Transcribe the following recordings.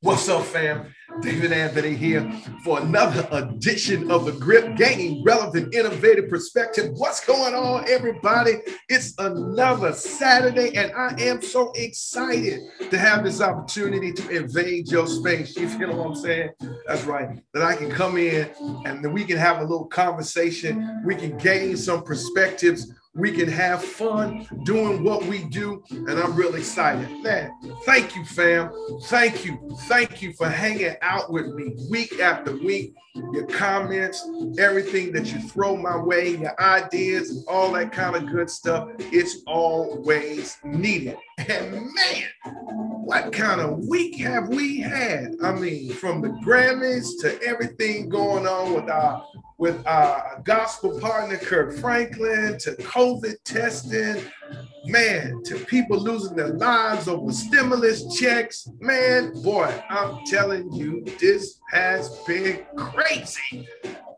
What's up, fam? David Anthony here for another edition of the Grip Gaining Relevant Innovative Perspective. What's going on, everybody? It's another Saturday, and I am so excited to have this opportunity to invade your space. You feel what I'm saying? That's right. That I can come in and we can have a little conversation. We can gain some perspectives we can have fun doing what we do. And I'm really excited. Man, thank you, fam. Thank you. Thank you for hanging out with me week after week. Your comments, everything that you throw my way, your ideas, all that kind of good stuff. It's always needed. And man, what kind of week have we had? I mean, from the Grammys to everything going on with our with our gospel partner Kirk Franklin to COVID testing, man, to people losing their lives over stimulus checks. Man, boy, I'm telling you, this has been crazy.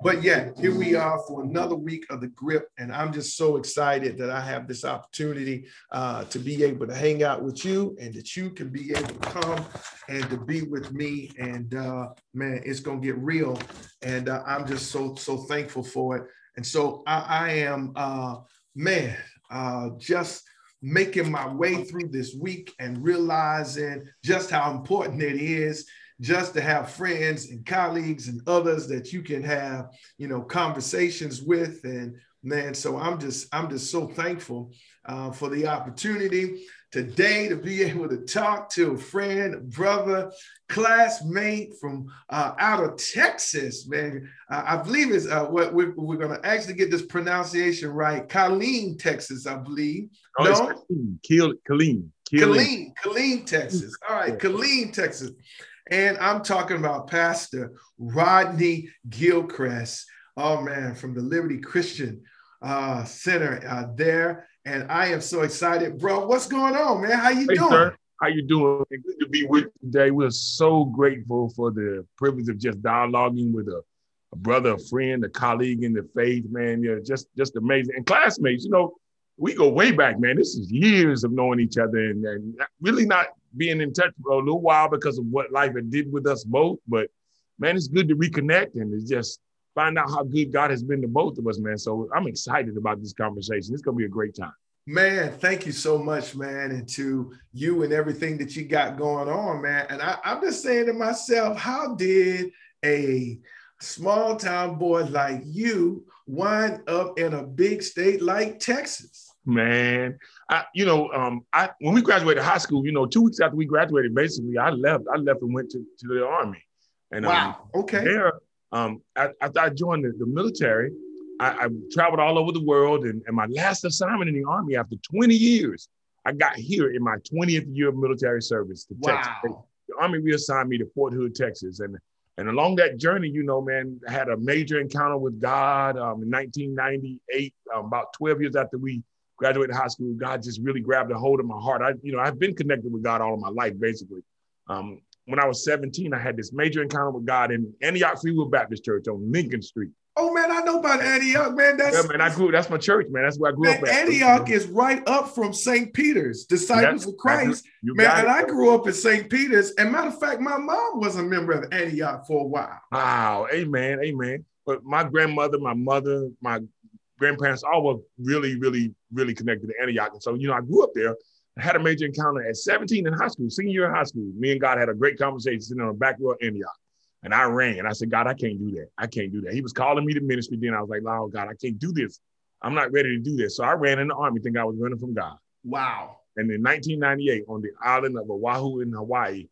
But yeah, here we are for another week of the grip. And I'm just so excited that I have this opportunity uh, to be able to hang out with you and that you can be able to come and to be with me. And uh, man, it's going to get real. And uh, I'm just so, so thankful for it. And so I, I am, uh, man, uh, just making my way through this week and realizing just how important it is just to have friends and colleagues and others that you can have, you know, conversations with. And man, so I'm just, I'm just so thankful uh, for the opportunity today to be able to talk to a friend, brother, classmate from uh, out of Texas, man. Uh, I believe it's uh, what we're, we're going to actually get this pronunciation right. Killeen, Texas, I believe. Oh, no? Killeen. Killeen. Killeen, Killeen, Texas. All right, Killeen, Texas. And I'm talking about Pastor Rodney Gilchrist. Oh man, from the Liberty Christian uh, Center uh, there. And I am so excited, bro. What's going on, man? How you hey, doing? Sir. How you doing? Good to be with you today. We're so grateful for the privilege of just dialoguing with a, a brother, a friend, a colleague in the faith, man. Yeah, just just amazing. And classmates, you know, we go way back, man. This is years of knowing each other and, and really not being in touch for a little while because of what life had did with us both. But man, it's good to reconnect and to just find out how good God has been to both of us, man. So I'm excited about this conversation. It's gonna be a great time. Man, thank you so much, man, and to you and everything that you got going on, man. And I, I'm just saying to myself, how did a small town boy like you wind up in a big state like Texas? Man. I, you know, um, I when we graduated high school, you know, two weeks after we graduated, basically, I left. I left and went to, to the army. And wow, um, okay. There, um, after I joined the, the military, I, I, traveled all over the world, and, and my last assignment in the army, after 20 years, I got here in my 20th year of military service to wow. Texas. The army reassigned me to Fort Hood, Texas, and and along that journey, you know, man, I had a major encounter with God um, in 1998, um, about 12 years after we graduated high school, God just really grabbed a hold of my heart. I, you know, I've been connected with God all of my life, basically. Um, when I was 17, I had this major encounter with God in Antioch Free Will Baptist Church on Lincoln Street. Oh man, I know about Antioch, man. That's yeah, man. I grew. That's my church, man. That's where I grew man, up. At. Antioch is right up from St. Peter's, Disciples of Christ, man. And I grew up in St. Peter's. And matter of fact, my mom was a member of Antioch for a while. Wow, amen, amen. But my grandmother, my mother, my grandparents all were really, really, really connected to Antioch. And so, you know, I grew up there. I had a major encounter at 17 in high school, senior year in high school. Me and God had a great conversation sitting on the back row of Antioch. And I ran. I said, God, I can't do that. I can't do that. He was calling me to ministry. Then I was like, oh, God, I can't do this. I'm not ready to do this. So I ran in the army thinking I was running from God. Wow. And in 1998, on the island of Oahu in Hawaii,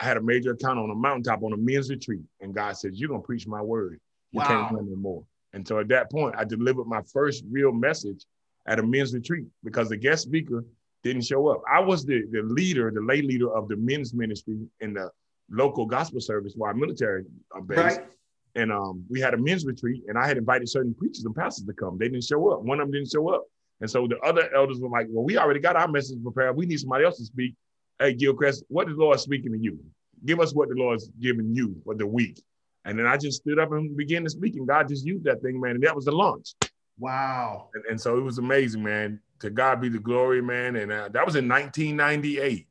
I had a major encounter on a mountaintop on a men's retreat. And God said, You're going to preach my word. You wow. can't run anymore. And so at that point, I delivered my first real message at a men's retreat because the guest speaker didn't show up. I was the, the leader, the lay leader of the men's ministry in the local gospel service where our military are based. Right. And um, we had a men's retreat, and I had invited certain preachers and pastors to come. They didn't show up. One of them didn't show up. And so the other elders were like, Well, we already got our message prepared. We need somebody else to speak. Hey, Gilchrist, what is the Lord speaking to you? Give us what the Lord's giving you for the week. And then I just stood up and began to speak, and God just used that thing, man. And that was the launch. Wow. And, and so it was amazing, man. To God be the glory, man. And uh, that was in 1998.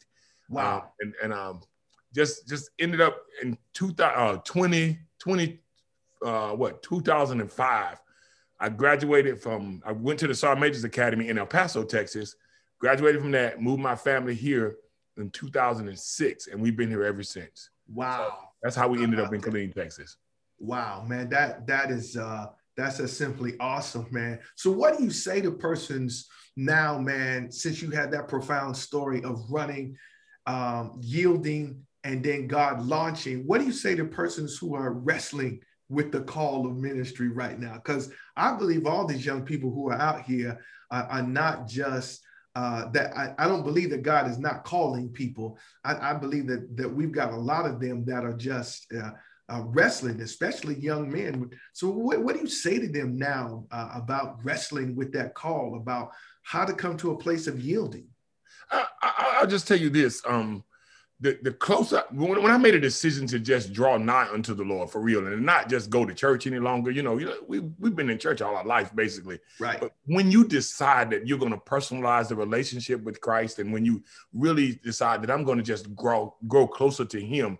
Wow. Uh, and and um, just just ended up in 2000, uh, 20, 20 uh, what 2005. I graduated from I went to the Sergeant Majors Academy in El Paso, Texas. Graduated from that, moved my family here in 2006, and we've been here ever since. Wow. So that's how we ended up in Killeen, Texas. Wow, man, that that is uh that's just simply awesome, man. So what do you say to persons now, man, since you had that profound story of running, um, yielding, and then God launching, what do you say to persons who are wrestling with the call of ministry right now? Because I believe all these young people who are out here are, are not just uh, that I, I, don't believe that God is not calling people. I, I, believe that that we've got a lot of them that are just uh, uh, wrestling, especially young men. So, what, what do you say to them now uh, about wrestling with that call, about how to come to a place of yielding? I, will just tell you this. Um, the, the closer when, when I made a decision to just draw nigh unto the Lord for real and not just go to church any longer, you know, you know, we we've been in church all our life basically. Right. But when you decide that you're going to personalize the relationship with Christ, and when you really decide that I'm going to just grow grow closer to Him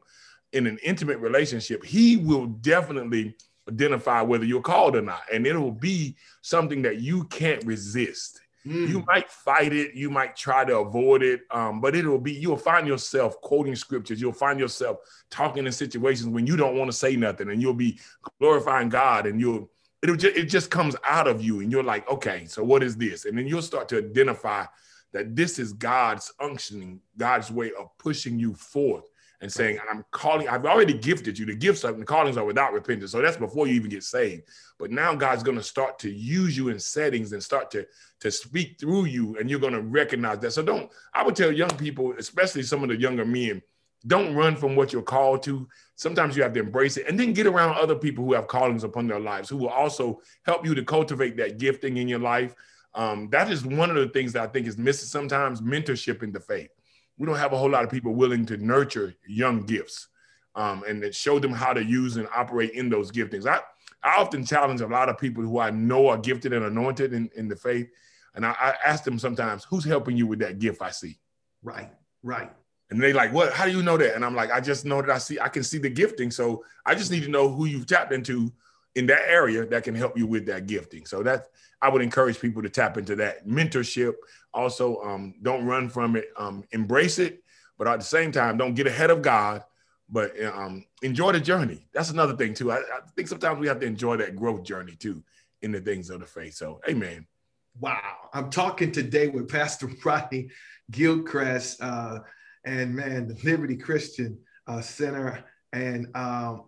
in an intimate relationship, He will definitely identify whether you're called or not, and it will be something that you can't resist. Mm. You might fight it, you might try to avoid it, um, but it'll be you'll find yourself quoting scriptures. You'll find yourself talking in situations when you don't want to say nothing, and you'll be glorifying God, and you'll it'll just, it just comes out of you, and you're like, okay, so what is this? And then you'll start to identify that this is God's unctioning, God's way of pushing you forth and saying, I'm calling, I've already gifted you. The gifts of the callings are without repentance. So that's before you even get saved. But now God's going to start to use you in settings and start to, to speak through you, and you're going to recognize that. So don't, I would tell young people, especially some of the younger men, don't run from what you're called to. Sometimes you have to embrace it and then get around other people who have callings upon their lives who will also help you to cultivate that gifting in your life. Um, that is one of the things that I think is missing sometimes mentorship in the faith we don't have a whole lot of people willing to nurture young gifts um, and then show them how to use and operate in those giftings. I, I often challenge a lot of people who I know are gifted and anointed in, in the faith. And I, I ask them sometimes, who's helping you with that gift I see? Right, right. And they like, what? How do you know that? And I'm like, I just know that I see, I can see the gifting. So I just need to know who you've tapped into in that area that can help you with that gifting. So that I would encourage people to tap into that mentorship. Also, um, don't run from it. Um, embrace it, but at the same time, don't get ahead of God. But um, enjoy the journey. That's another thing too. I, I, think sometimes we have to enjoy that growth journey too in the things of the faith. So, Amen. Wow, I'm talking today with Pastor Rodney Gilchrist, uh, and man, the Liberty Christian uh, Center, and um,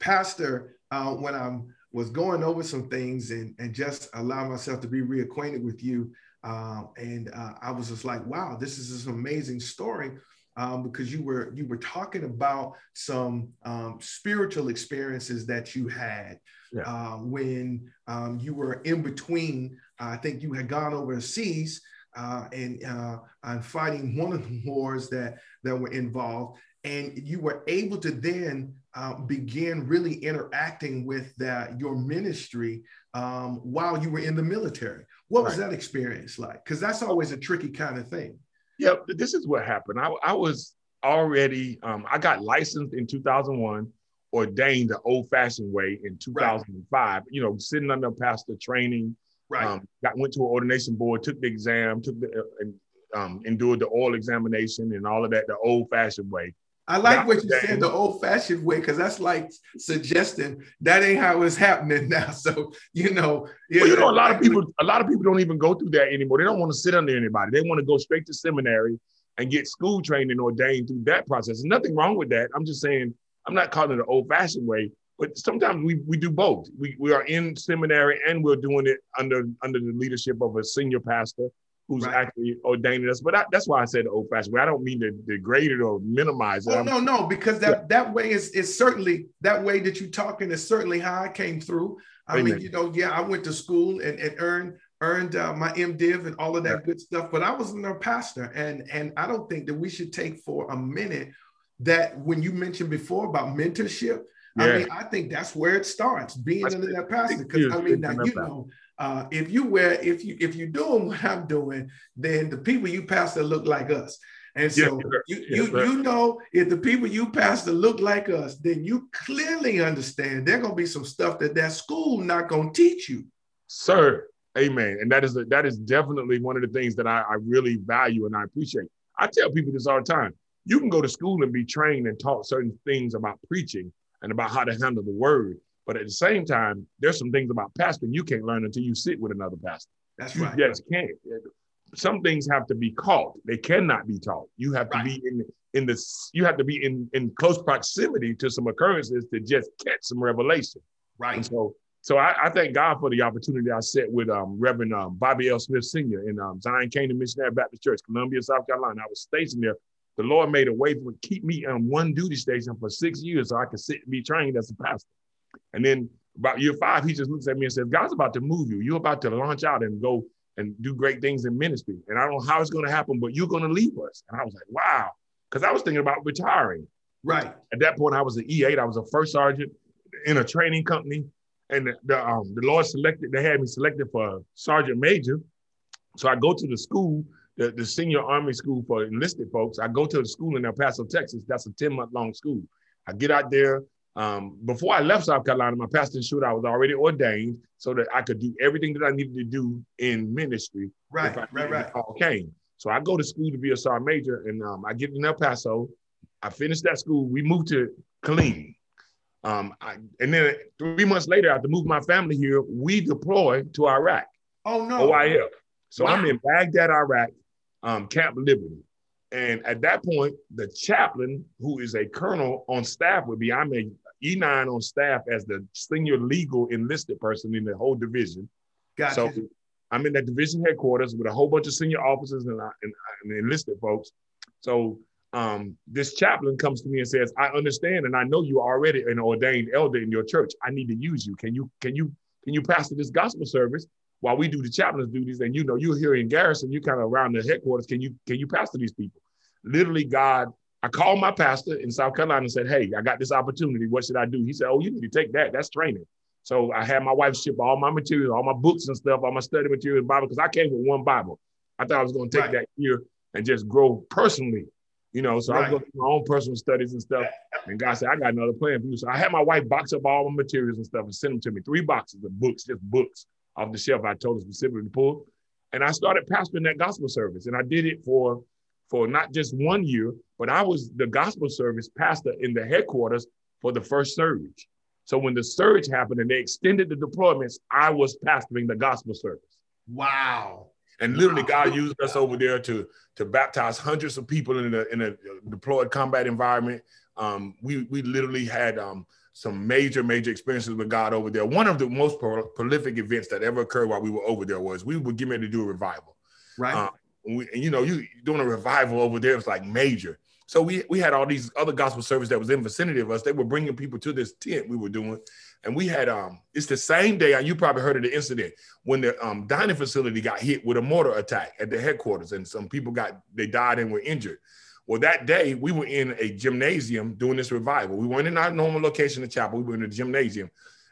Pastor. Uh, when I'm was going over some things and, and just allow myself to be reacquainted with you. Um, and uh, I was just like, wow, this is an amazing story um, because you were you were talking about some um, spiritual experiences that you had yeah. uh, when um, you were in between. Uh, I think you had gone overseas uh, and uh, and fighting one of the wars that that were involved, and you were able to then uh, begin really interacting with that your ministry um, while you were in the military. What was that experience like? Because that's always a tricky kind of thing. Yeah, this is what happened. I, I was already um, I got licensed in 2001, ordained the old-fashioned way in 2005. Right. You know, sitting under pastor training. Right. Um, got went to an ordination board, took the exam, took the uh, and um, endured the oil examination and all of that the old-fashioned way. I like what you said the old fashioned way because that's like suggesting that ain't how it's happening now. So you know, yeah, well, you know, a lot of people, a lot of people don't even go through that anymore. They don't want to sit under anybody. They want to go straight to seminary and get school trained and ordained through that process. There's nothing wrong with that. I'm just saying, I'm not calling it the old fashioned way, but sometimes we we do both. We we are in seminary and we're doing it under under the leadership of a senior pastor who's right. actually ordaining us. But I, that's why I said old fashioned way. I don't mean to degrade it or minimize it. Oh, no, no, because that yeah. that way is is certainly that way that you're talking is certainly how I came through. I Amen. mean, you know, yeah, I went to school and, and earned earned uh, my MDiv and all of that yeah. good stuff, but I wasn't a pastor, and and I don't think that we should take for a minute that when you mentioned before about mentorship. Yeah. I mean, I think that's where it starts, being under that pastor. Because I mean, now you know, uh, if you wear, if you if you're doing what I'm doing, then the people you pastor look like us. And so you, you, you know, if the people you pastor look like us, then you clearly understand there gonna be some stuff that that school not gonna teach you. Sir, amen. And that is a, that is definitely one of the things that I, I really value and I appreciate. I tell people this all the time. You can go to school and be trained and taught certain things about preaching and about how to handle the word. But at the same time, there's some things about pastoring you can't learn until you sit with another pastor. That's right. You just can't some things have to be caught. They cannot be taught. You have to be in in this. You have to be in in close proximity to some occurrences to just catch some revelation. Right. And so, so I, I thank God for the opportunity I set with um, Reverend um, Bobby L. Smith Sr. in um, Zion Canaan Missionary Baptist Church, Columbia, South Carolina. I was stationed there. The Lord made a way to keep me on one duty station for six years so I could sit and be trained as a pastor. And then about year five, he just looks at me and says, God's about to move you. You're about to launch out and go and do great things in ministry. And I don't know how it's going to happen, but you're going to leave us. And I was like, wow. Because I was thinking about retiring. Right. At that point, I was an E8. I was a first sergeant in a training company. And the, the, um, the Lord selected, they had me selected for sergeant major. So I go to the school, the, the senior army school for enlisted folks. I go to the school in El Paso, Texas. That's a 10 month long school. I get out there. Um, before I left South Carolina, my pastor ensured I was already ordained so that I could do everything that I needed to do in ministry. Right, right, right. Came. So I go to school to be a sergeant major, and um, I get in El Paso. I finished that school. We moved to Killeen. Um, I, and then three months later, after moving my family here, we deployed to Iraq. Oh no! OIF. So wow. I'm in Baghdad, Iraq, um, Camp Liberty. And at that point, the chaplain, who is a colonel on staff with me, I'm a E9 on staff as the senior legal enlisted person in the whole division. Gotcha. So I'm in that division headquarters with a whole bunch of senior officers and, and, and enlisted folks. So um, this chaplain comes to me and says, "I understand, and I know you are already an ordained elder in your church. I need to use you. Can you can you can you pastor this gospel service while we do the chaplain's duties? And you know you're here in Garrison, you're kind of around the headquarters. Can you can you pastor these people? Literally, God I called my pastor in South Carolina and said, Hey, I got this opportunity. What should I do? He said, Oh, you need to take that. That's training. So I had my wife ship all my materials, all my books and stuff, all my study materials, Bible, because I came with one Bible. I thought I was going to take right. that year and just grow personally, you know. So right. I was going through my own personal studies and stuff. And God said, I got another plan for you. So I had my wife box up all my materials and stuff and send them to me. Three boxes of books, just books off the shelf I told her specifically to pull. And I started pastoring that gospel service. And I did it for for not just one year, but I was the gospel service pastor in the headquarters for the first surge. So when the surge happened and they extended the deployments, I was pastoring the gospel service. Wow. And literally, wow. God used us over there to to baptize hundreds of people in a in a deployed combat environment. Um, we we literally had um, some major major experiences with God over there. One of the most pro- prolific events that ever occurred while we were over there was we were getting ready to do a revival. Right. Um, we, and you know, you doing a revival over there, it's like major. So we we had all these other gospel service that was in vicinity of us. They were bringing people to this tent we were doing, and we had um. It's the same day, you probably heard of the incident when the um dining facility got hit with a mortar attack at the headquarters, and some people got they died and were injured. Well, that day we were in a gymnasium doing this revival. We weren't in our normal location, the chapel. We were in a gymnasium,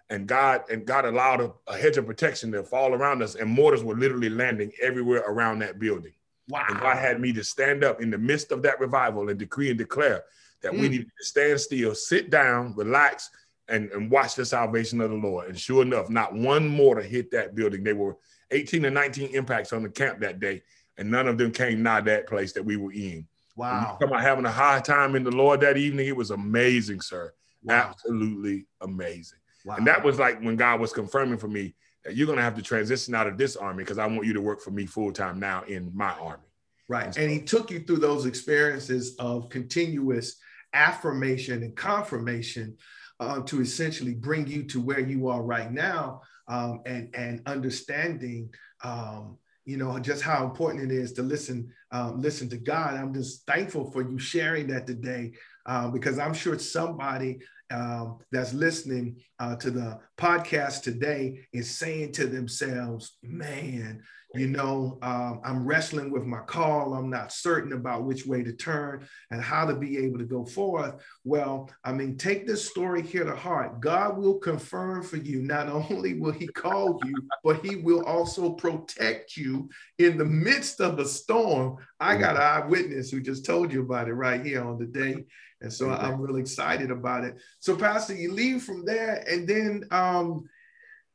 and God and God allowed a, a hedge of protection to fall around us, and mortars were literally landing everywhere around that building. Wow. And God had me to stand up in the midst of that revival and decree and declare that mm. we need to stand still, sit down, relax, and, and watch the salvation of the Lord. And sure enough, not one mortar hit that building. There were 18 and 19 impacts on the camp that day, and none of them came nigh that place that we were in. Wow. Come about having a high time in the Lord that evening. It was amazing, sir. Wow. Absolutely amazing. Wow. And that was like when God was confirming for me you're going to have to transition out of this army because I want you to work for me full time now in my army. Right. And, so, and he took you through those experiences of continuous affirmation and confirmation uh, to essentially bring you to where you are right now um, and, and understanding. Um, you know just how important it is to listen um, listen to god i'm just thankful for you sharing that today uh, because i'm sure somebody um, that's listening uh, to the podcast today is saying to themselves, man, You know, um, I'm wrestling with my call. I'm not certain about which way to turn and how to be able to go forth. Well, I mean, take this story here to heart. God will confirm for you. Not only will He call you, but He will also protect you in the midst of a storm. I got an eyewitness who just told you about it right here on the day. And so I'm really excited about it. So, Pastor, you leave from there and then um,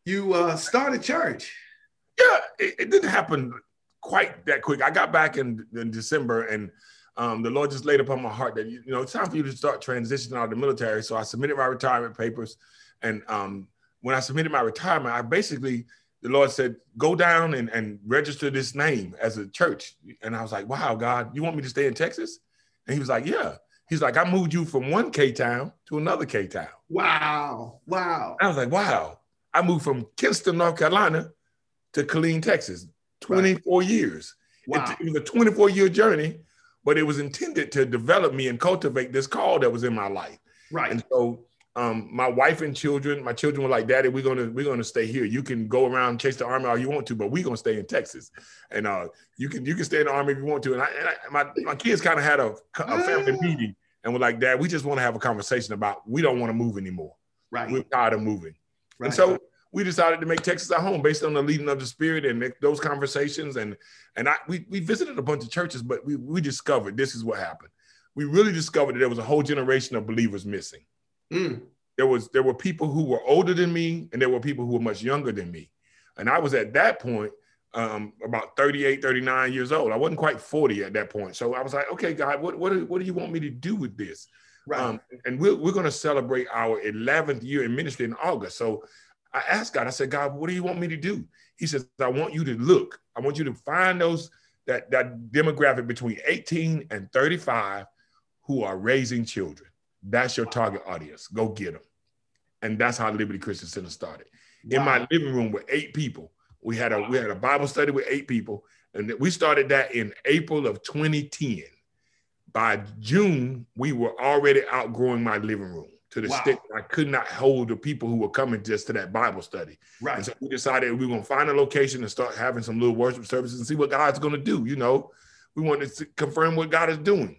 you uh, start a church. Yeah, it, it, didn't happen quite that quick. I got back in, in December and um, the Lord just laid upon my heart that, you know, it's time for you to start transitioning out of the military. So I submitted my retirement papers. And um, when I submitted my retirement, I basically, the Lord said, go down and, and register this name as a church. And I was like, wow, God, you want me to stay in Texas? And he was like, yeah. He's like, I moved you from one K town to another K town. Wow. Wow. I was like, wow. I moved from Kinston, North Carolina to Killeen, Texas, 24 right. years. Wow. It, it was a 24 year journey, but it was intended to develop me and cultivate this call that was in my life. Right. And so um, my wife and children, my children were like, Daddy, we're gonna we're gonna stay here. You can go around chase the army all you want to, but we're gonna stay in Texas. And uh, you can you can stay in the army if you want to. And, I, and I, my my kids kind of had a, a family meeting and were like, Dad, we just want to have a conversation about we don't want to move anymore. Right. We're tired of moving. Right. And so we decided to make Texas our home based on the leading of the spirit and those conversations. And and I we, we visited a bunch of churches, but we we discovered this is what happened. We really discovered that there was a whole generation of believers missing. Mm. There was there were people who were older than me, and there were people who were much younger than me. And I was at that point um, about 38, 39 years old. I wasn't quite 40 at that point. So I was like, okay, God, what, what, do, what do you want me to do with this? Right. Um, and we're, we're going to celebrate our 11th year in ministry in August. So I asked God, I said, God, what do you want me to do? He says, I want you to look. I want you to find those, that, that demographic between 18 and 35 who are raising children. That's your target audience. Go get them. And that's how Liberty Christian Center started. Wow. In my living room with eight people. We had a we had a Bible study with eight people, and we started that in April of 2010. By June, we were already outgrowing my living room to the wow. extent I could not hold the people who were coming just to that Bible study. Right. And so we decided we were going to find a location and start having some little worship services and see what God's going to do. You know, we wanted to confirm what God is doing.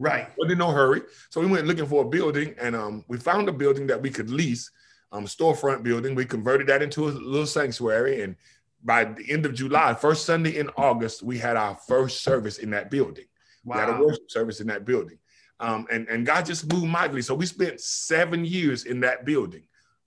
Right. But in no hurry. So we went looking for a building and um, we found a building that we could lease, um, storefront building. We converted that into a little sanctuary. And by the end of July, first Sunday in August, we had our first service in that building. Wow. We had a worship service in that building. Um, and, and God just moved mightily. So we spent seven years in that building,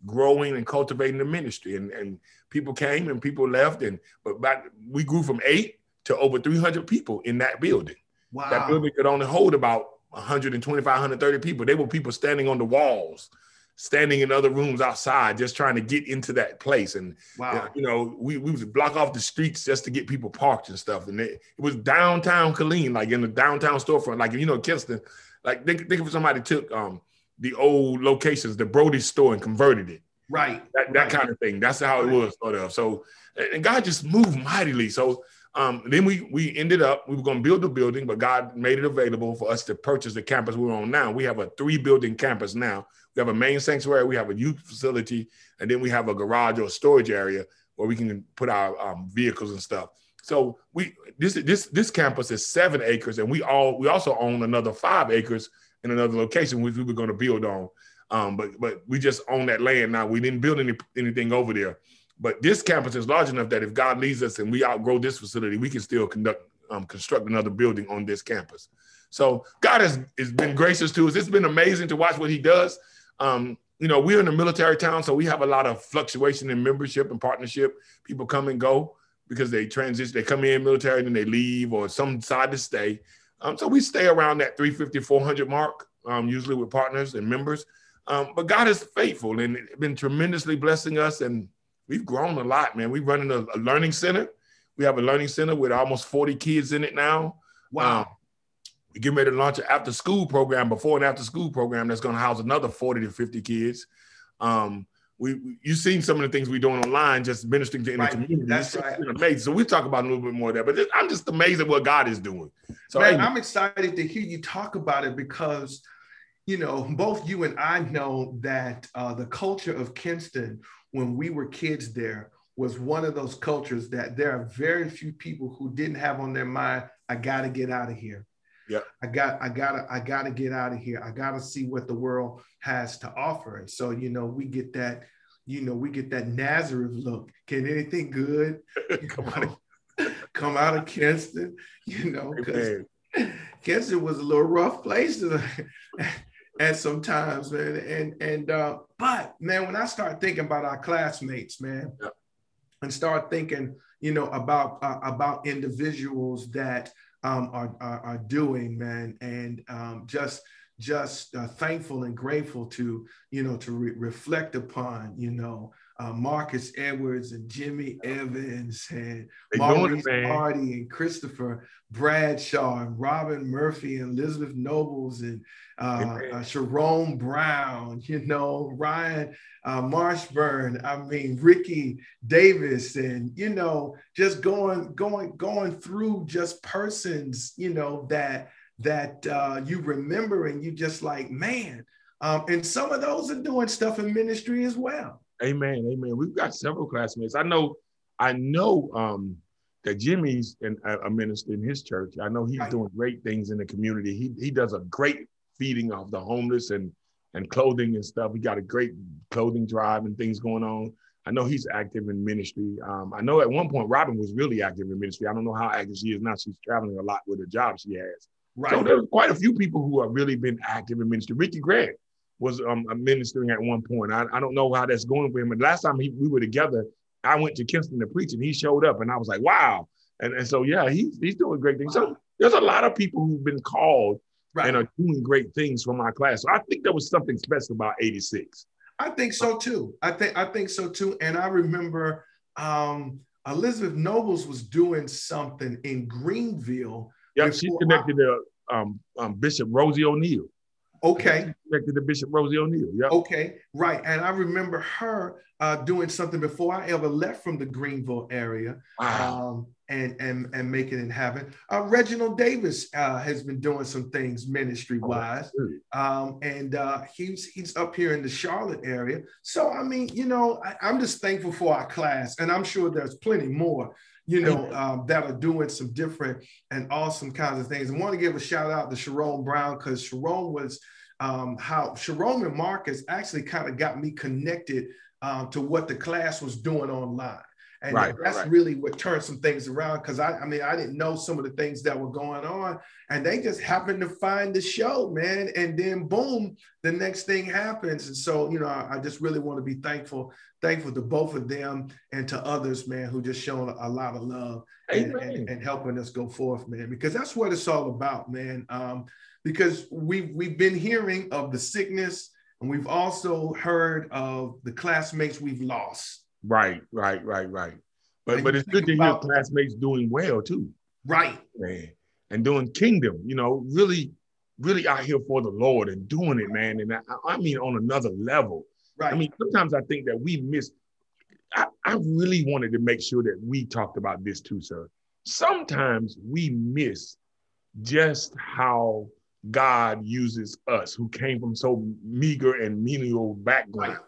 growing and cultivating the ministry. And, and people came and people left. And but by, we grew from eight to over 300 people in that building. Wow. That building could only hold about 125, 130 people. They were people standing on the walls, standing in other rooms outside, just trying to get into that place. And wow. you know, we, we would block off the streets just to get people parked and stuff. And it, it was downtown Killeen, like in the downtown storefront, like you know, Kinston. Like think, think if somebody took um the old locations, the Brody store, and converted it. Right. That, that right. kind of thing. That's how it was sort of. So and God just moved mightily. So um, then we we ended up we were going to build the building, but God made it available for us to purchase the campus we're on now. We have a three building campus now. We have a main sanctuary, we have a youth facility, and then we have a garage or storage area where we can put our um, vehicles and stuff. So we this this this campus is seven acres, and we all we also own another five acres in another location which we were going to build on. Um, but but we just own that land now. We didn't build any anything over there. But this campus is large enough that if God leads us and we outgrow this facility, we can still conduct um, construct another building on this campus. So God has, has been gracious to us. It's been amazing to watch what He does. Um, you know, we're in a military town, so we have a lot of fluctuation in membership and partnership. People come and go because they transition, they come in military, and then they leave, or some decide to stay. Um, so we stay around that 350, 400 mark, um, usually with partners and members. Um, but God is faithful and been tremendously blessing us. And we've grown a lot, man. We're running a, a, learning center. We have a learning center with almost 40 kids in it now. Wow. Um, we're getting ready to launch an after school program, before and after school program that's going to house another 40 to 50 kids. Um, we, we you've seen some of the things we're doing online, just ministering to in right. the community. That's right. amazing. So we talk about a little bit more of that, but I'm just amazed at what God is doing. So Man, I'm excited to hear you talk about it because, you know, both you and I know that uh, the culture of Kinston when we were kids there was one of those cultures that there are very few people who didn't have on their mind, I got to get out of here. Yeah. I got, I gotta, I gotta get out of here. I gotta see what the world has to offer. And so, you know, we get that, you know, we get that Nazareth look. Can anything good come, out, come out of Kinston? You know, because Kinston was a little rough place at sometimes, man. And and uh, but man, when I start thinking about our classmates, man, yeah. and start thinking, you know, about uh, about individuals that um, are, are, are doing, man, and um, just just uh, thankful and grateful to you know to re- reflect upon you know uh, Marcus Edwards and Jimmy Evans and Maurice Hardy and Christopher Bradshaw and Robin Murphy and Elizabeth Nobles and uh, uh, Sharon Brown, you know, Ryan uh, Marshburn, I mean, Ricky Davis, and, you know, just going, going, going through just persons, you know, that, that uh, you remember and you just like, man, um, and some of those are doing stuff in ministry as well. Amen. Amen. We've got several classmates. I know, I know um, that Jimmy's in, a minister in his church. I know he's right. doing great things in the community. He he does a great feeding of the homeless and and clothing and stuff. He got a great clothing drive and things going on. I know he's active in ministry. Um, I know at one point Robin was really active in ministry. I don't know how active she is now. She's traveling a lot with the job she has. Right. So there's quite a few people who have really been active in ministry. Ricky Gregg was um, ministering at one point. I, I don't know how that's going for him. But last time he, we were together, I went to Kinston to preach and he showed up and I was like, wow. And, and so, yeah, he's, he's doing great things. So there's a lot of people who've been called right. and are doing great things from my class. So I think there was something special about 86. I think so too. I think I think so too. And I remember um, Elizabeth Nobles was doing something in Greenville. Yeah, she's connected I, to um, um, Bishop Rosie O'Neill. Okay. Connected to Bishop Rosie O'Neill. Yeah. Okay. Right. And I remember her uh, doing something before I ever left from the Greenville area. Wow. Um, and and and making it happen. Uh, Reginald Davis uh, has been doing some things ministry wise, oh, um, and uh, he's he's up here in the Charlotte area. So I mean, you know, I, am just thankful for our class, and I'm sure there's plenty more, you know, um, that are doing some different and awesome kinds of things. I want to give a shout out to Sharon Brown because Sharon was um, how Sharon and Marcus actually kind of got me connected um, to what the class was doing online. And right, that's right. really what turned some things around because I, I mean, I didn't know some of the things that were going on. And they just happened to find the show, man. And then boom, the next thing happens. And so, you know, I, I just really want to be thankful, thankful to both of them and to others, man, who just shown a, a lot of love and, and, and, helping us go forth, man, because that's what it's all about, man. Um, because we've we've been hearing of the sickness and we've also heard of the classmates we've lost Right, right, right, right. But and but it's good to hear classmates doing well too. Right. Man. And doing kingdom, you know, really, really out here for the Lord and doing it, man. And I, I mean on another level. Right. I mean, sometimes I think that we miss. I, I really wanted to make sure that we talked about this too, sir. Sometimes we miss just how God uses us who came from so meager and menial background. Right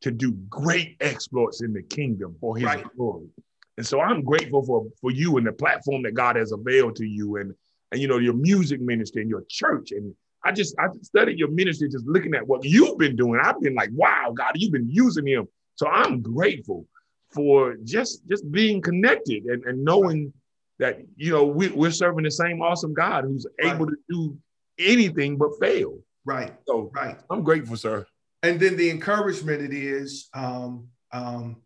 to do great exploits in the kingdom for his right. glory. And so I'm grateful for, for you and the platform that God has availed to you and, and you know, your music ministry and your church. And I just I studied your ministry just looking at what you've been doing. I've been like, wow, God, you've been using him. So I'm grateful for just just being connected and, and knowing that you know we, we're serving the same awesome God who's right. able to do anything but fail. Right. So right. I'm grateful, sir and then the encouragement it is um, um,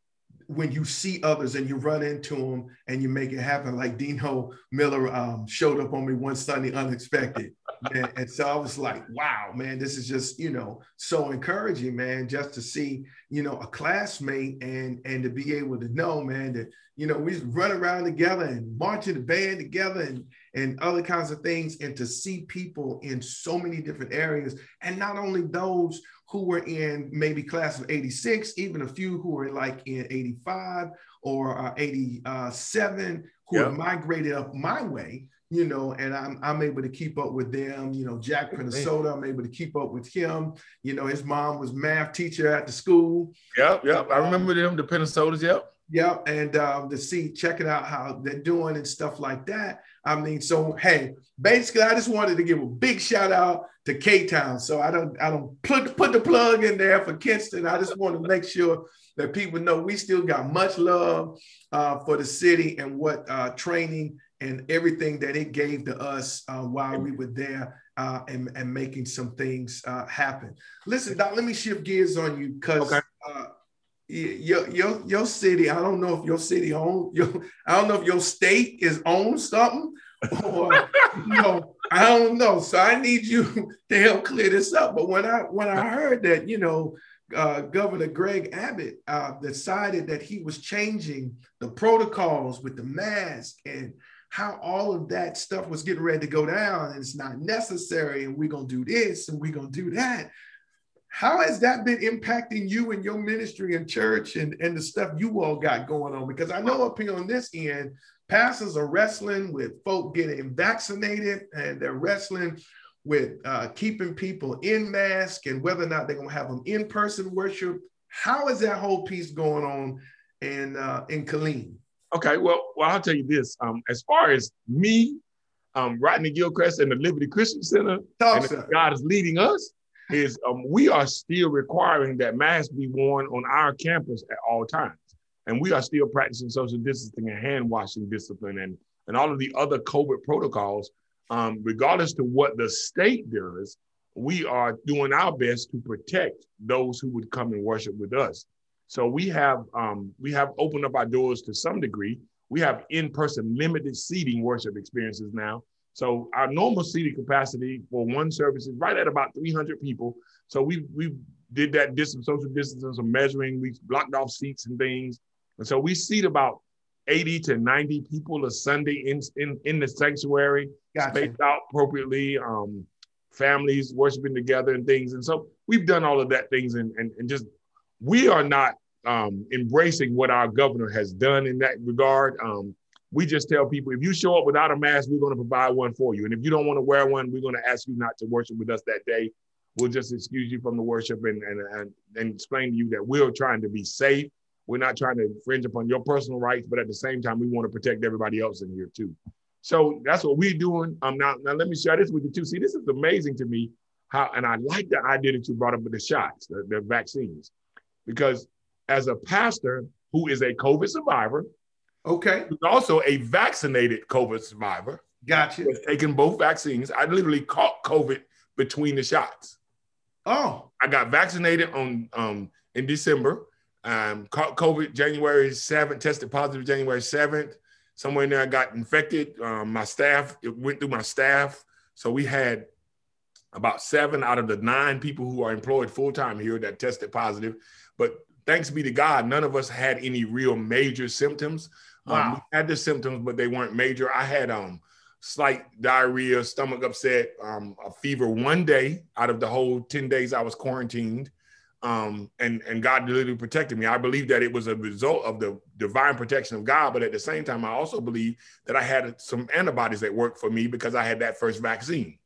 when you see others and you run into them and you make it happen like dino miller um, showed up on me one sunday unexpected and, and, so i was like wow man this is just you know so encouraging man just to see you know a classmate and and to be able to know man that you know we run around together and march in the band together and and other kinds of things and to see people in so many different areas. And not only those who were in maybe class of 86, even a few who were like in 85 or uh, 87 who yep. have migrated up my way, you know, and I'm, I'm able to keep up with them. You know, Jack Minnesota, I'm able to keep up with him. You know, his mom was math teacher at the school. Yep, yep. I remember them, the Minnesotas, yep. Yep, and um, to see, checking out how they're doing and stuff like that. I mean, so hey, basically, I just wanted to give a big shout out to K Town. So I don't, I don't put put the plug in there for Kinston. I just want to make sure that people know we still got much love uh, for the city and what uh, training and everything that it gave to us uh, while we were there uh, and, and making some things uh, happen. Listen, Doc, let me shift gears on you because okay. Your, your your city, I don't know if your city own your, I don't know if your state is own something or you know, I don't know. So I need you to help clear this up. But when I when I heard that, you know, uh, Governor Greg Abbott uh, decided that he was changing the protocols with the mask and how all of that stuff was getting ready to go down and it's not necessary and we're to do this and we're to do that how has that been impacting you and your ministry and church and, and the stuff you all got going on because i know up here on this end pastors are wrestling with folk getting vaccinated and they're wrestling with uh, keeping people in mask and whether or not they're going to have them in person worship how is that whole piece going on in uh, in Killeen? Okay, well, well, I'll tell you this. Um, as far as me, um, Rodney Gilchrist and the Liberty Christian Center, Talk, and God is leading us, is um, we are still requiring that masks be worn on our campus at all times. And we are still practicing social distancing and hand washing discipline and, and all of the other COVID protocols. Um, regardless to what the state does, we are doing our best to protect those who would come and worship with us. So we have um, we have opened up our doors to some degree. We have in-person limited seating worship experiences now. So our normal seating capacity for one service is right at about 300 people. So we we did that distance, social distancing, some measuring. We blocked off seats and things, and so we seat about 80 to 90 people a Sunday in in, in the sanctuary, gotcha. spaced out appropriately. Um, families worshiping together and things, and so we've done all of that things, and and, and just we are not um, embracing what our governor has done in that regard. Um, we just tell people if you show up without a mask, we're going to provide one for you. And if you don't want to wear one, we're going to ask you not to worship with us that day. We'll just excuse you from the worship and, and, and, and explain to you that we're trying to be safe. We're not trying to infringe upon your personal rights, but at the same time, we want to protect everybody else in here too. So that's what we're doing. Um, now, now let me share this with you too. See, this is amazing to me how, and I like the idea that you brought up with the shots, the, the vaccines, because as a pastor who is a COVID survivor. Okay. Who's also a vaccinated COVID survivor. Gotcha. Has taken both vaccines. I literally caught COVID between the shots. Oh. I got vaccinated on um in December. Um, caught COVID January 7th, tested positive January 7th. Somewhere in there, I got infected. Um, my staff, it went through my staff. So we had about seven out of the nine people who are employed full time here that tested positive. But thanks be to God, none of us had any real major symptoms. Um, wow. Um, we had the symptoms, but they weren't major. I had um slight diarrhea, stomach upset, um, a fever one day out of the whole 10 days I was quarantined. Um, and, and God literally protected me. I believe that it was a result of the divine protection of God, but at the same time, I also believe that I had some antibodies that worked for me because I had that first vaccine.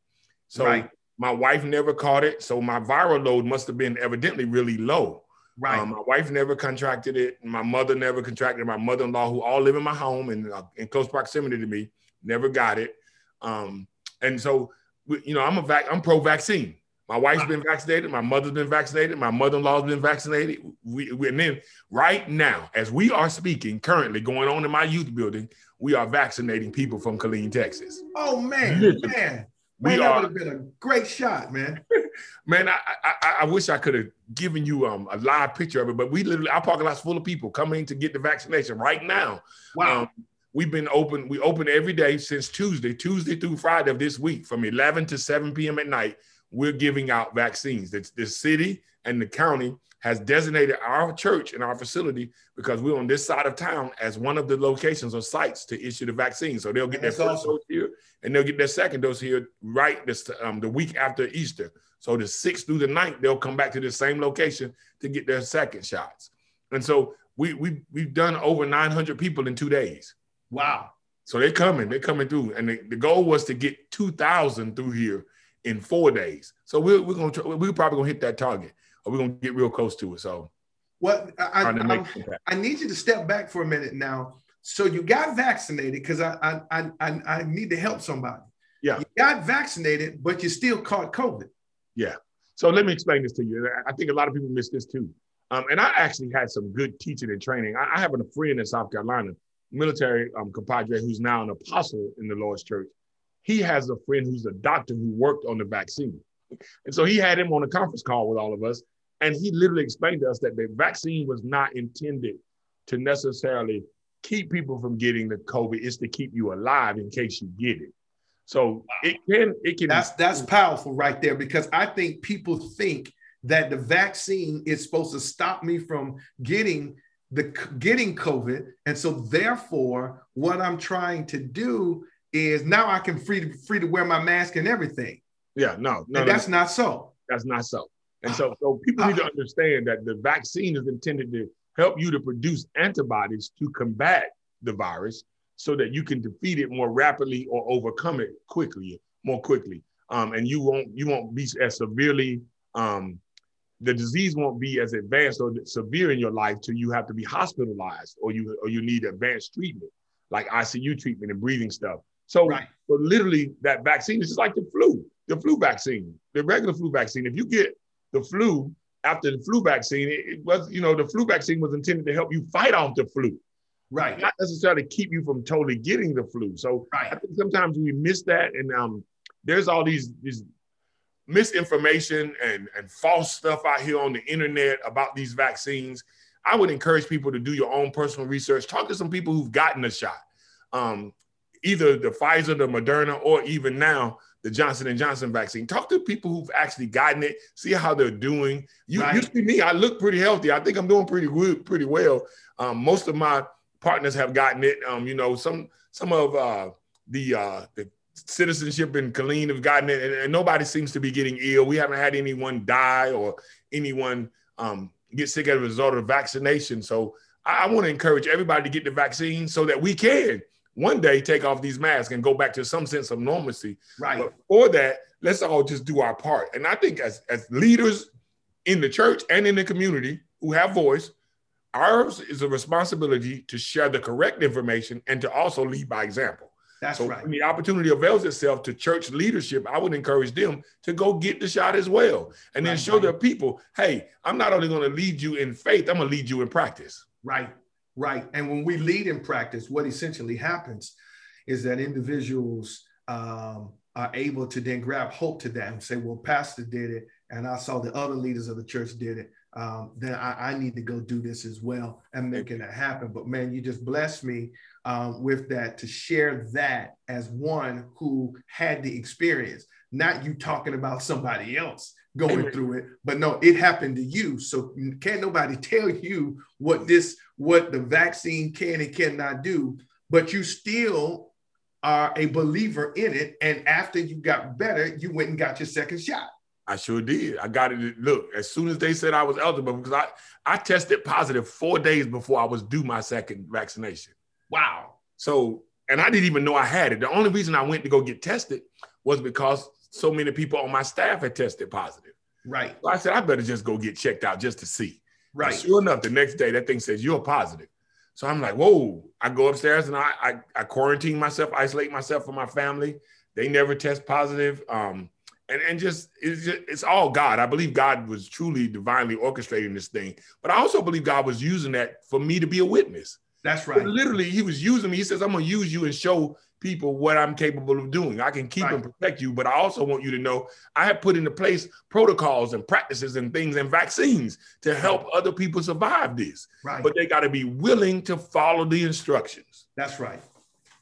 So right. my wife never caught it. So my viral load must have been evidently really low. Right. Um, my wife never contracted it. My mother never contracted it. My mother-in-law, who all live in my home and uh, in close proximity to me, never got it. Um, and so, you know, I'm a vac- I'm pro-vaccine. My wife's been vaccinated. My mother's been vaccinated. My mother-in-law's been vaccinated. We, we, and then right now, as we are speaking, currently going on in my youth building, we are vaccinating people from Killeen, Texas. Oh man, Literally. Man. Man, we that would have been a great shot, man. man, I, I, I wish I could have given you um, a live picture of it, but we literally our parking lot's full of people coming to get the vaccination right now. Wow. Um, we've been open. We open every day since Tuesday, Tuesday through Friday of this week, from 11 to 7 p.m. at night. We're giving out vaccines. The, the city and the county has designated our church and our facility because we're on this side of town as one of the locations or sites to issue the vaccine. So they'll get That's their first awesome. dose here and they'll get their second dose here right this um, the week after Easter. So the sixth through the ninth, they'll come back to the same location to get their second shots. And so we we we've done over 900 people in two days. Wow. So they're coming, they're coming through. And the, the goal was to get 2,000 through here in four days. So we're, we're gonna try, we're probably gonna hit that target or we're gonna get real close to it. So Well, I, I, I, need you to step back for a minute now. So you got vaccinated because I, I I I need to help somebody. Yeah. You got vaccinated, but you still caught COVID. Yeah. So let me explain this to you. I think a lot of people miss this too. Um, and I actually had some good teaching and training. I, I have a friend in South Carolina, military um, compadre, who's now an apostle in the Lord's church. He has a friend who's a doctor who worked on the vaccine. And so he had him on a conference call with all of us. And he literally explained to us that the vaccine was not intended to necessarily keep people from getting the COVID. It's to keep you alive in case you get it. So it can, it can. That's that's powerful right there because I think people think that the vaccine is supposed to stop me from getting the getting COVID, and so therefore, what I'm trying to do is now I can free to free to wear my mask and everything. Yeah, no, no, and that's no. not so. That's not so. And so, so people need to understand that the vaccine is intended to help you to produce antibodies to combat the virus so that you can defeat it more rapidly or overcome it quickly, more quickly. Um, and you won't you won't be as severely um, the disease won't be as advanced or severe in your life till you have to be hospitalized or you or you need advanced treatment like ICU treatment and breathing stuff. So, right. so literally that vaccine is just like the flu, the flu vaccine, the regular flu vaccine. If you get the flu after the flu vaccine, it, was, you know, the flu vaccine was intended to help you fight off the flu. Right. Not necessarily keep you from totally getting the flu. So right. I think sometimes we miss that. And um, there's all these these misinformation and, and false stuff out here on the internet about these vaccines. I would encourage people to do your own personal research. Talk to some people who've gotten a shot, um, either the Pfizer, the Moderna, or even now the Johnson and Johnson vaccine. Talk to people who've actually gotten it. See how they're doing. You, right. you see me. I look pretty healthy. I think I'm doing pretty good, pretty well. Um, most of my partners have gotten it. Um, you know, some some of uh, the uh, the citizenship and Killeen have gotten it, and, and, nobody seems to be getting ill. We haven't had anyone die or anyone um, get sick as a result of vaccination. So I, I want to encourage everybody to get the vaccine so that we can one day take off these masks and go back to some sense of normalcy. Right. But for that, let's all just do our part. And I think as as leaders in the church and in the community who have voice, Ours is a responsibility to share the correct information and to also lead by example. That's so right. When the opportunity avails itself to church leadership, I would encourage them to go get the shot as well. And then right, show right. their people, hey, I'm not only going to lead you in faith, I'm going to lead you in practice. Right, right. And when we lead in practice, what essentially happens is that individuals um, are able to then grab hope to that and say, well, Pastor did it, and I saw the other leaders of the church did it um, then I, I, need to go do this as well and making that happen. But man, you just blessed me um, with that to share that as one who had the experience, not you talking about somebody else going through it, but no, it happened to you. So can't nobody tell you what this, what the vaccine can and cannot do, but you still are a believer in it. And after you got better, you went and got your second shot. I sure did. I got it. Look, as soon as they said I was eligible, because I, I tested positive four days before I was due my second vaccination. Wow. So, and I didn't even know I had it. The only reason I went to go get tested was because so many people on my staff had tested positive. Right. So I said, I better just go get checked out just to see. Right. And sure enough, the next day that thing says you're positive. So I'm like, whoa. I go upstairs and I, I, I quarantine myself, isolate myself from my family. They never test positive. Um, and and just it's just, it's all God. I believe God was truly divinely orchestrating this thing, but I also believe God was using that for me to be a witness. That's right. literally, He was using me. He says, "I'm going to use you and show people what I'm capable of doing. I can keep right. and protect you, but I also want you to know I have put into place protocols and practices and things and vaccines to help other people survive this. Right. But they got to be willing to follow the instructions. That's right.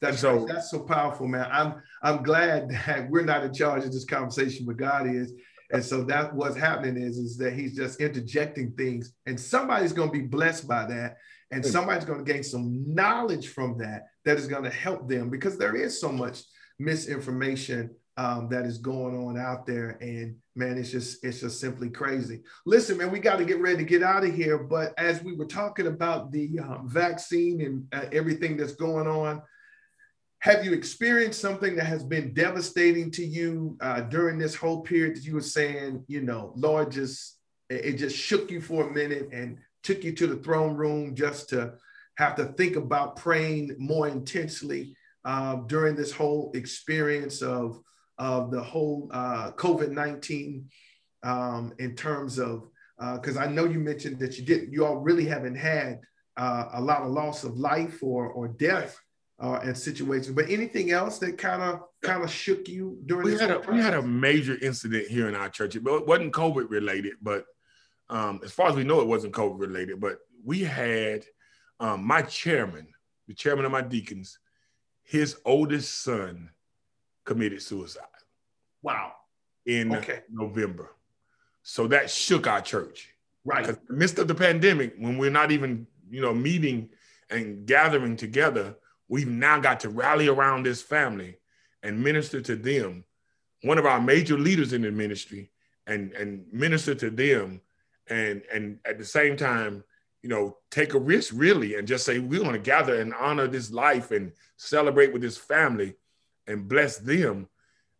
That's so right. that's so powerful, man. I'm I'm glad that we're not in charge of this conversation, but God is. And so that what's happening is, is that he's just interjecting things, and somebody's going to be blessed by that, and somebody's going to gain some knowledge from that that is going to help them because there is so much misinformation um, that is going on out there, and man, it's just it's just simply crazy. Listen, man, we got to get ready to get out of here. But as we were talking about the um, vaccine and uh, everything that's going on, have you experienced something that has been devastating to you uh, during this whole period that you were saying, you know, Lord, just it just shook you for a minute and took you to the throne room just to have to think about praying more intensely uh, during this whole experience of, of the whole uh, COVID 19 um, in terms of, because uh, I know you mentioned that you didn't, you all really haven't had uh, a lot of loss of life or, or death uh, and situations. But anything else that kind of kind of shook you during we this? Had a, we had a major incident here in our church. It wasn't COVID related, but um, as far as we know, it wasn't COVID related. But we had um, my chairman, the chairman of my deacons, his oldest son committed suicide. Wow. In okay. November. So that shook our church. Right. In the midst of the pandemic, when we're not even, you know, meeting and gathering together, we've now got to rally around this family and minister to them. One of our major leaders in the ministry and, and minister to them and and at the same time, you know, take a risk really and just say we're going to gather and honor this life and celebrate with this family and bless them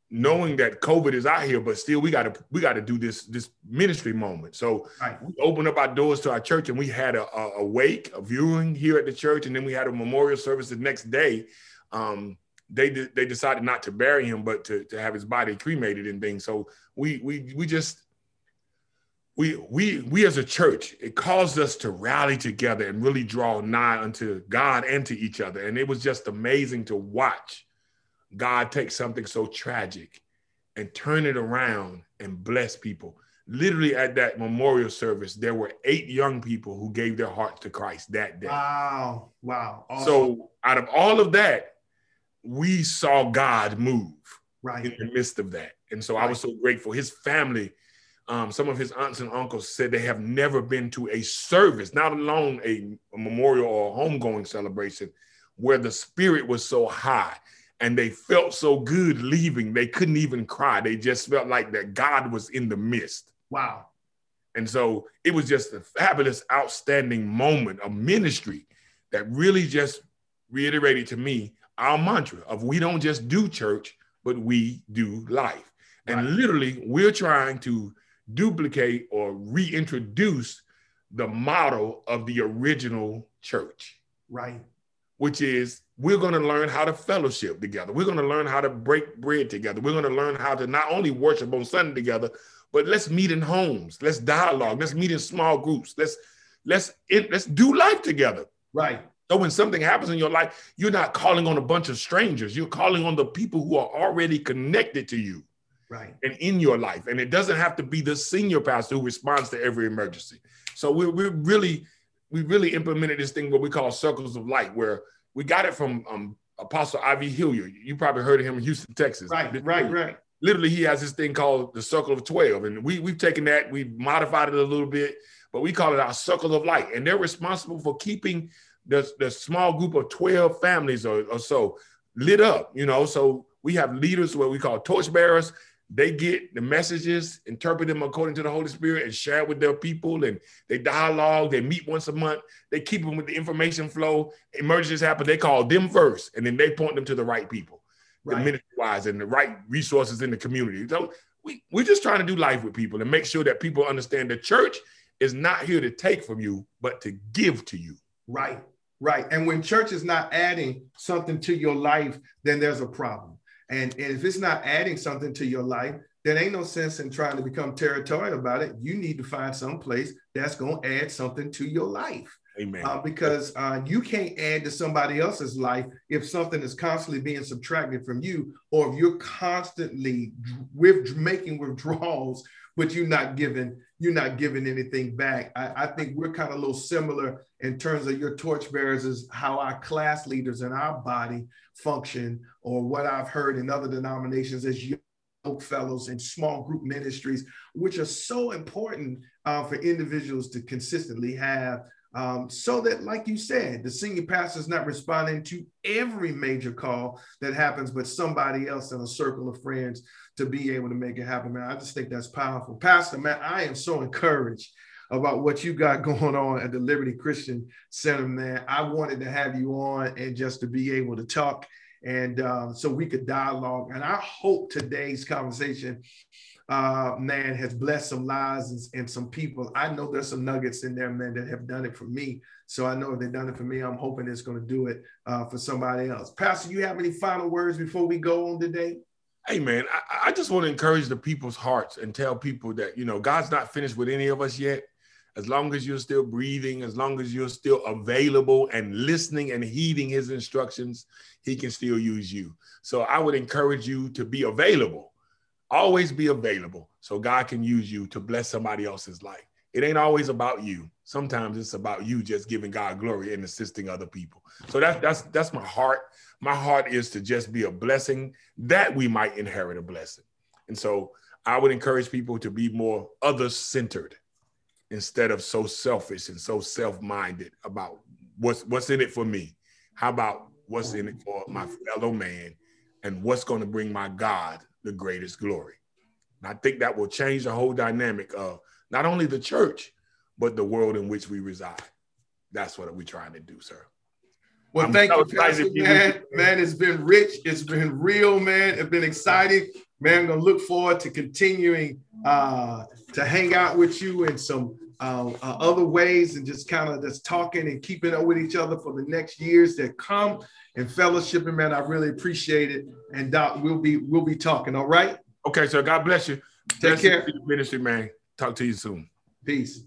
knowing that COVID is out here, but still we got to we got to do this this ministry moment. So right. we opened up our doors to our church, and we had a, a, a, wake, a viewing here at the church, and then we had a memorial service the next day. Um, they they decided not to bury him, but to, to have his body cremated and things. So we we we just we we we as a church it caused us to rally together and really draw nigh unto God and to each other, and it was just amazing to watch God take something so tragic and turn it around and bless people. Literally at that memorial service, there were eight young people who gave their hearts to Christ that day. Wow. Wow. Awesome. So out of all of that, we saw God move right in the midst of that. And so right. I was so grateful. His family, um, some of his aunts and uncles said they have never been to a service, not alone a, a memorial or a homegoing celebration, where the spirit was so high and they felt so good leaving. They couldn't even cry. They just felt like that god was in the midst. Wow. And so it was just a fabulous outstanding moment of ministry that really just reiterated to me our mantra of we don't just do church but we do life. And literally we're trying to duplicate or reintroduce the model of the original church right which is we're going to learn how to fellowship together. We're going to learn how to break bread together. We're going to learn how to not only worship on Sunday together, but let's meet in homes. Let's dialogue. Let's meet in small groups. Let's let's let's do life together. Right. So when something happens in your life, you're not calling on a bunch of strangers. You're calling on the people who are already connected to you. Right. And in your life. And it doesn't have to be the senior pastor who responds to every emergency. So we're, we're really we really implemented this thing what we call circles of light, where we got it from um, Apostle I.V. Hilliard. You probably heard of him in Houston, Texas. Right, right, right. Literally, he has this thing called the Circle of Twelve, and we we've taken that, we've modified it a little bit, but we call it our Circle of Light, and they're responsible for keeping the the small group of twelve families or, or so lit up. You know, so we have leaders what we call torchbearers, they get the messages, interpret them according to the Holy Spirit, and share it with their people. And they dialogue. They meet once a month. They keep them with the information flow. Emergencies happen. They call them first, and then they point them to the right people, right. the ministry wise, and the right resources in the community. So we we're just trying to do life with people and make sure that people understand the church is not here to take from you, but to give to you. Right. Right. And when church is not adding something to your life, then there's a problem. And, and if it's not adding something to your life, there ain't no sense in trying to become territorial about it. You need to find some place that's going to add something to your life. Amen. Uh, because uh, you can't add to somebody else's life if something is constantly being subtracted from you, or if you're constantly with making withdrawals, but you're not giving you're not giving anything back. I, I think we're kind of a little similar in terms of your torchbearers is how our class leaders and our body function, or what I've heard in other denominations as young fellows and small group ministries, which are so important uh, for individuals to consistently have. Um, so that, like you said, the senior pastor is not responding to every major call that happens, but somebody else in a circle of friends to be able to make it happen, man. I just think that's powerful. Pastor, man, I am so encouraged about what you got going on at the Liberty Christian Center, man. I wanted to have you on and just to be able to talk and um, so we could dialogue. And I hope today's conversation uh, man, has blessed some lives and, and, some people. I know there's some nuggets in there, man, that have done it for me. So I know if they've done it for me, I'm hoping it's going to do it uh, for somebody else. Pastor, you have any final words before we go on today? Hey man, I, I just want to encourage the people's hearts and tell people that you know God's not finished with any of us yet. As long as you're still breathing, as long as you're still available and listening and heeding His instructions, He can still use you. So I would encourage you to be available. Always be available so God can use you to bless somebody else's life. It ain't always about you. Sometimes it's about you just giving God glory and assisting other people. So that's that's that's my heart. My heart is to just be a blessing that we might inherit a blessing. And so I would encourage people to be more others centered instead of so selfish and so self-minded about what's what's in it for me. How about what's in it for my fellow man and what's going to bring my God the greatest glory. And I think that will change the whole dynamic of not only the church, but the world in which we reside. That's what we're trying to do, sir. Well, I'm thank so you, Pastor, man. Man, it's been rich. It's been real, man. It's been exciting. Man, I'm gonna look forward to continuing uh, to hang out with you in some uh, uh, other ways and just kind of just talking and keeping up with each other for the next years that come and fellowshipping. Man, I really appreciate it. And Doc, we'll be we'll be talking. All right. Okay, so God bless you. Take bless care. Ministry, man. Talk to you soon. Peace.